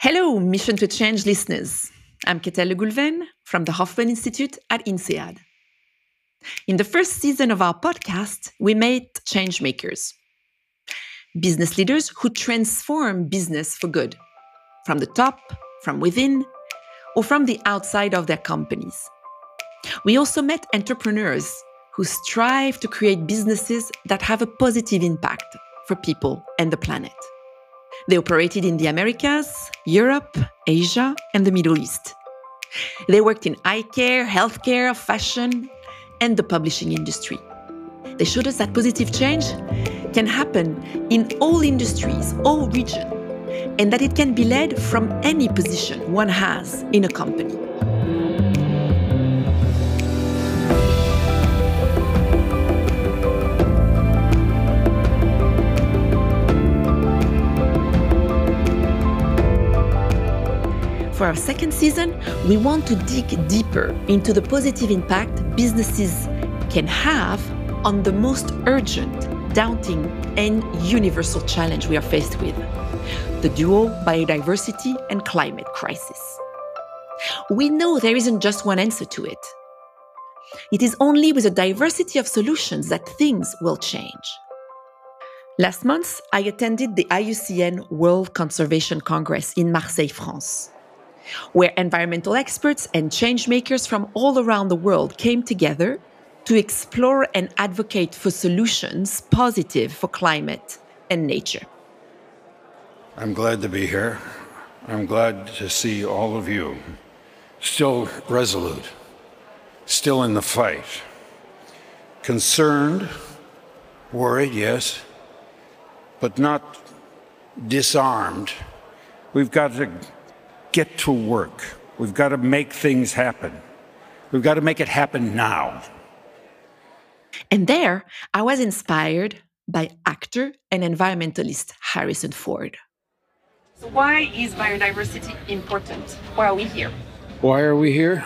Hello, Mission to Change listeners. I'm Katell Le Goulven from the Hoffmann Institute at INSEAD. In the first season of our podcast, we made changemakers, business leaders who transform business for good, from the top, from within, or from the outside of their companies. We also met entrepreneurs who strive to create businesses that have a positive impact for people and the planet. They operated in the Americas, Europe, Asia, and the Middle East. They worked in eye care, healthcare, fashion, and the publishing industry. They showed us that positive change can happen in all industries, all regions, and that it can be led from any position one has in a company. For our second season, we want to dig deeper into the positive impact businesses can have on the most urgent, daunting, and universal challenge we are faced with the dual biodiversity and climate crisis. We know there isn't just one answer to it. It is only with a diversity of solutions that things will change. Last month, I attended the IUCN World Conservation Congress in Marseille, France where environmental experts and change makers from all around the world came together to explore and advocate for solutions positive for climate and nature. I'm glad to be here. I'm glad to see all of you still resolute, still in the fight, concerned, worried, yes, but not disarmed. We've got to get to work. We've got to make things happen. We've got to make it happen now. And there, I was inspired by actor and environmentalist Harrison Ford. So, why is biodiversity important? Why are we here? Why are we here?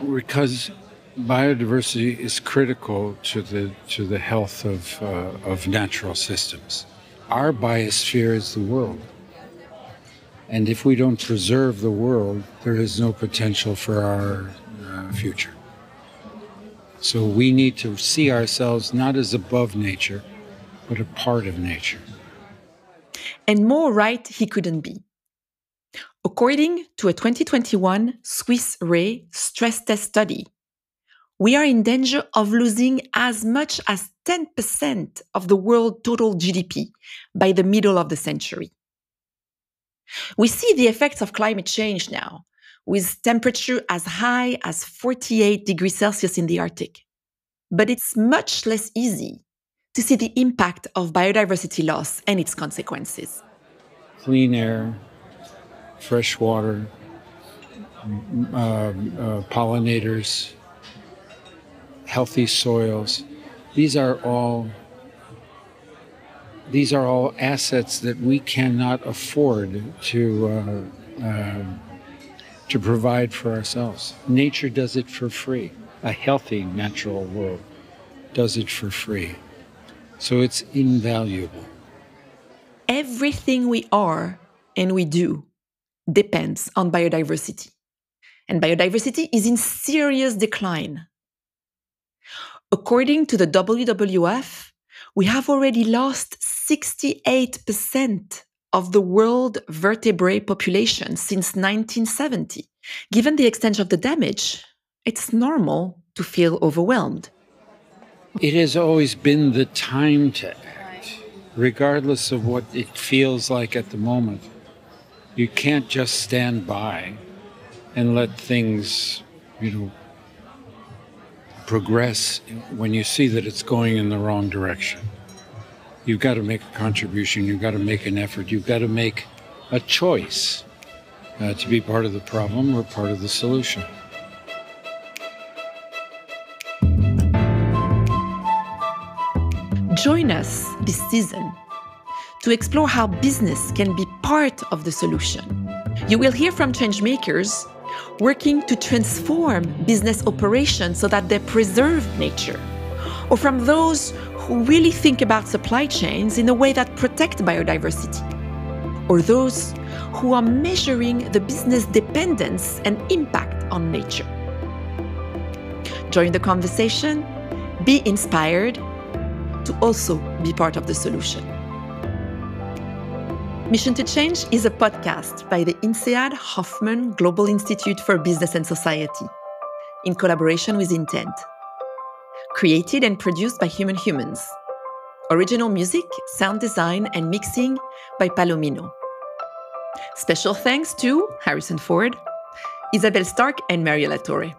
Because biodiversity is critical to the to the health of uh, of natural systems. Our biosphere is the world. And if we don't preserve the world, there is no potential for our uh, future. So we need to see ourselves not as above nature, but a part of nature. And more right he couldn't be. According to a 2021 Swiss Re stress test study, we are in danger of losing as much as 10% of the world total GDP by the middle of the century. We see the effects of climate change now, with temperature as high as 48 degrees Celsius in the Arctic. But it's much less easy to see the impact of biodiversity loss and its consequences. Clean air, fresh water, uh, uh, pollinators, healthy soils, these are all these are all assets that we cannot afford to uh, uh, to provide for ourselves. Nature does it for free. A healthy natural world does it for free. So it's invaluable. Everything we are and we do depends on biodiversity. And biodiversity is in serious decline. According to the WWF, we have already lost 68% of the world vertebrate population since 1970. Given the extent of the damage, it's normal to feel overwhelmed. It has always been the time to act, regardless of what it feels like at the moment. You can't just stand by and let things, you know, progress when you see that it's going in the wrong direction. You've got to make a contribution, you've got to make an effort, you've got to make a choice uh, to be part of the problem or part of the solution. Join us this season to explore how business can be part of the solution. You will hear from changemakers working to transform business operations so that they preserve nature, or from those who really think about supply chains in a way that protect biodiversity, or those who are measuring the business dependence and impact on nature. Join the conversation, be inspired to also be part of the solution. Mission to Change is a podcast by the INSEAD Hoffmann Global Institute for Business and Society in collaboration with Intent. Created and produced by Human Humans. Original music, sound design, and mixing by Palomino. Special thanks to Harrison Ford, Isabel Stark, and Mariela Torre.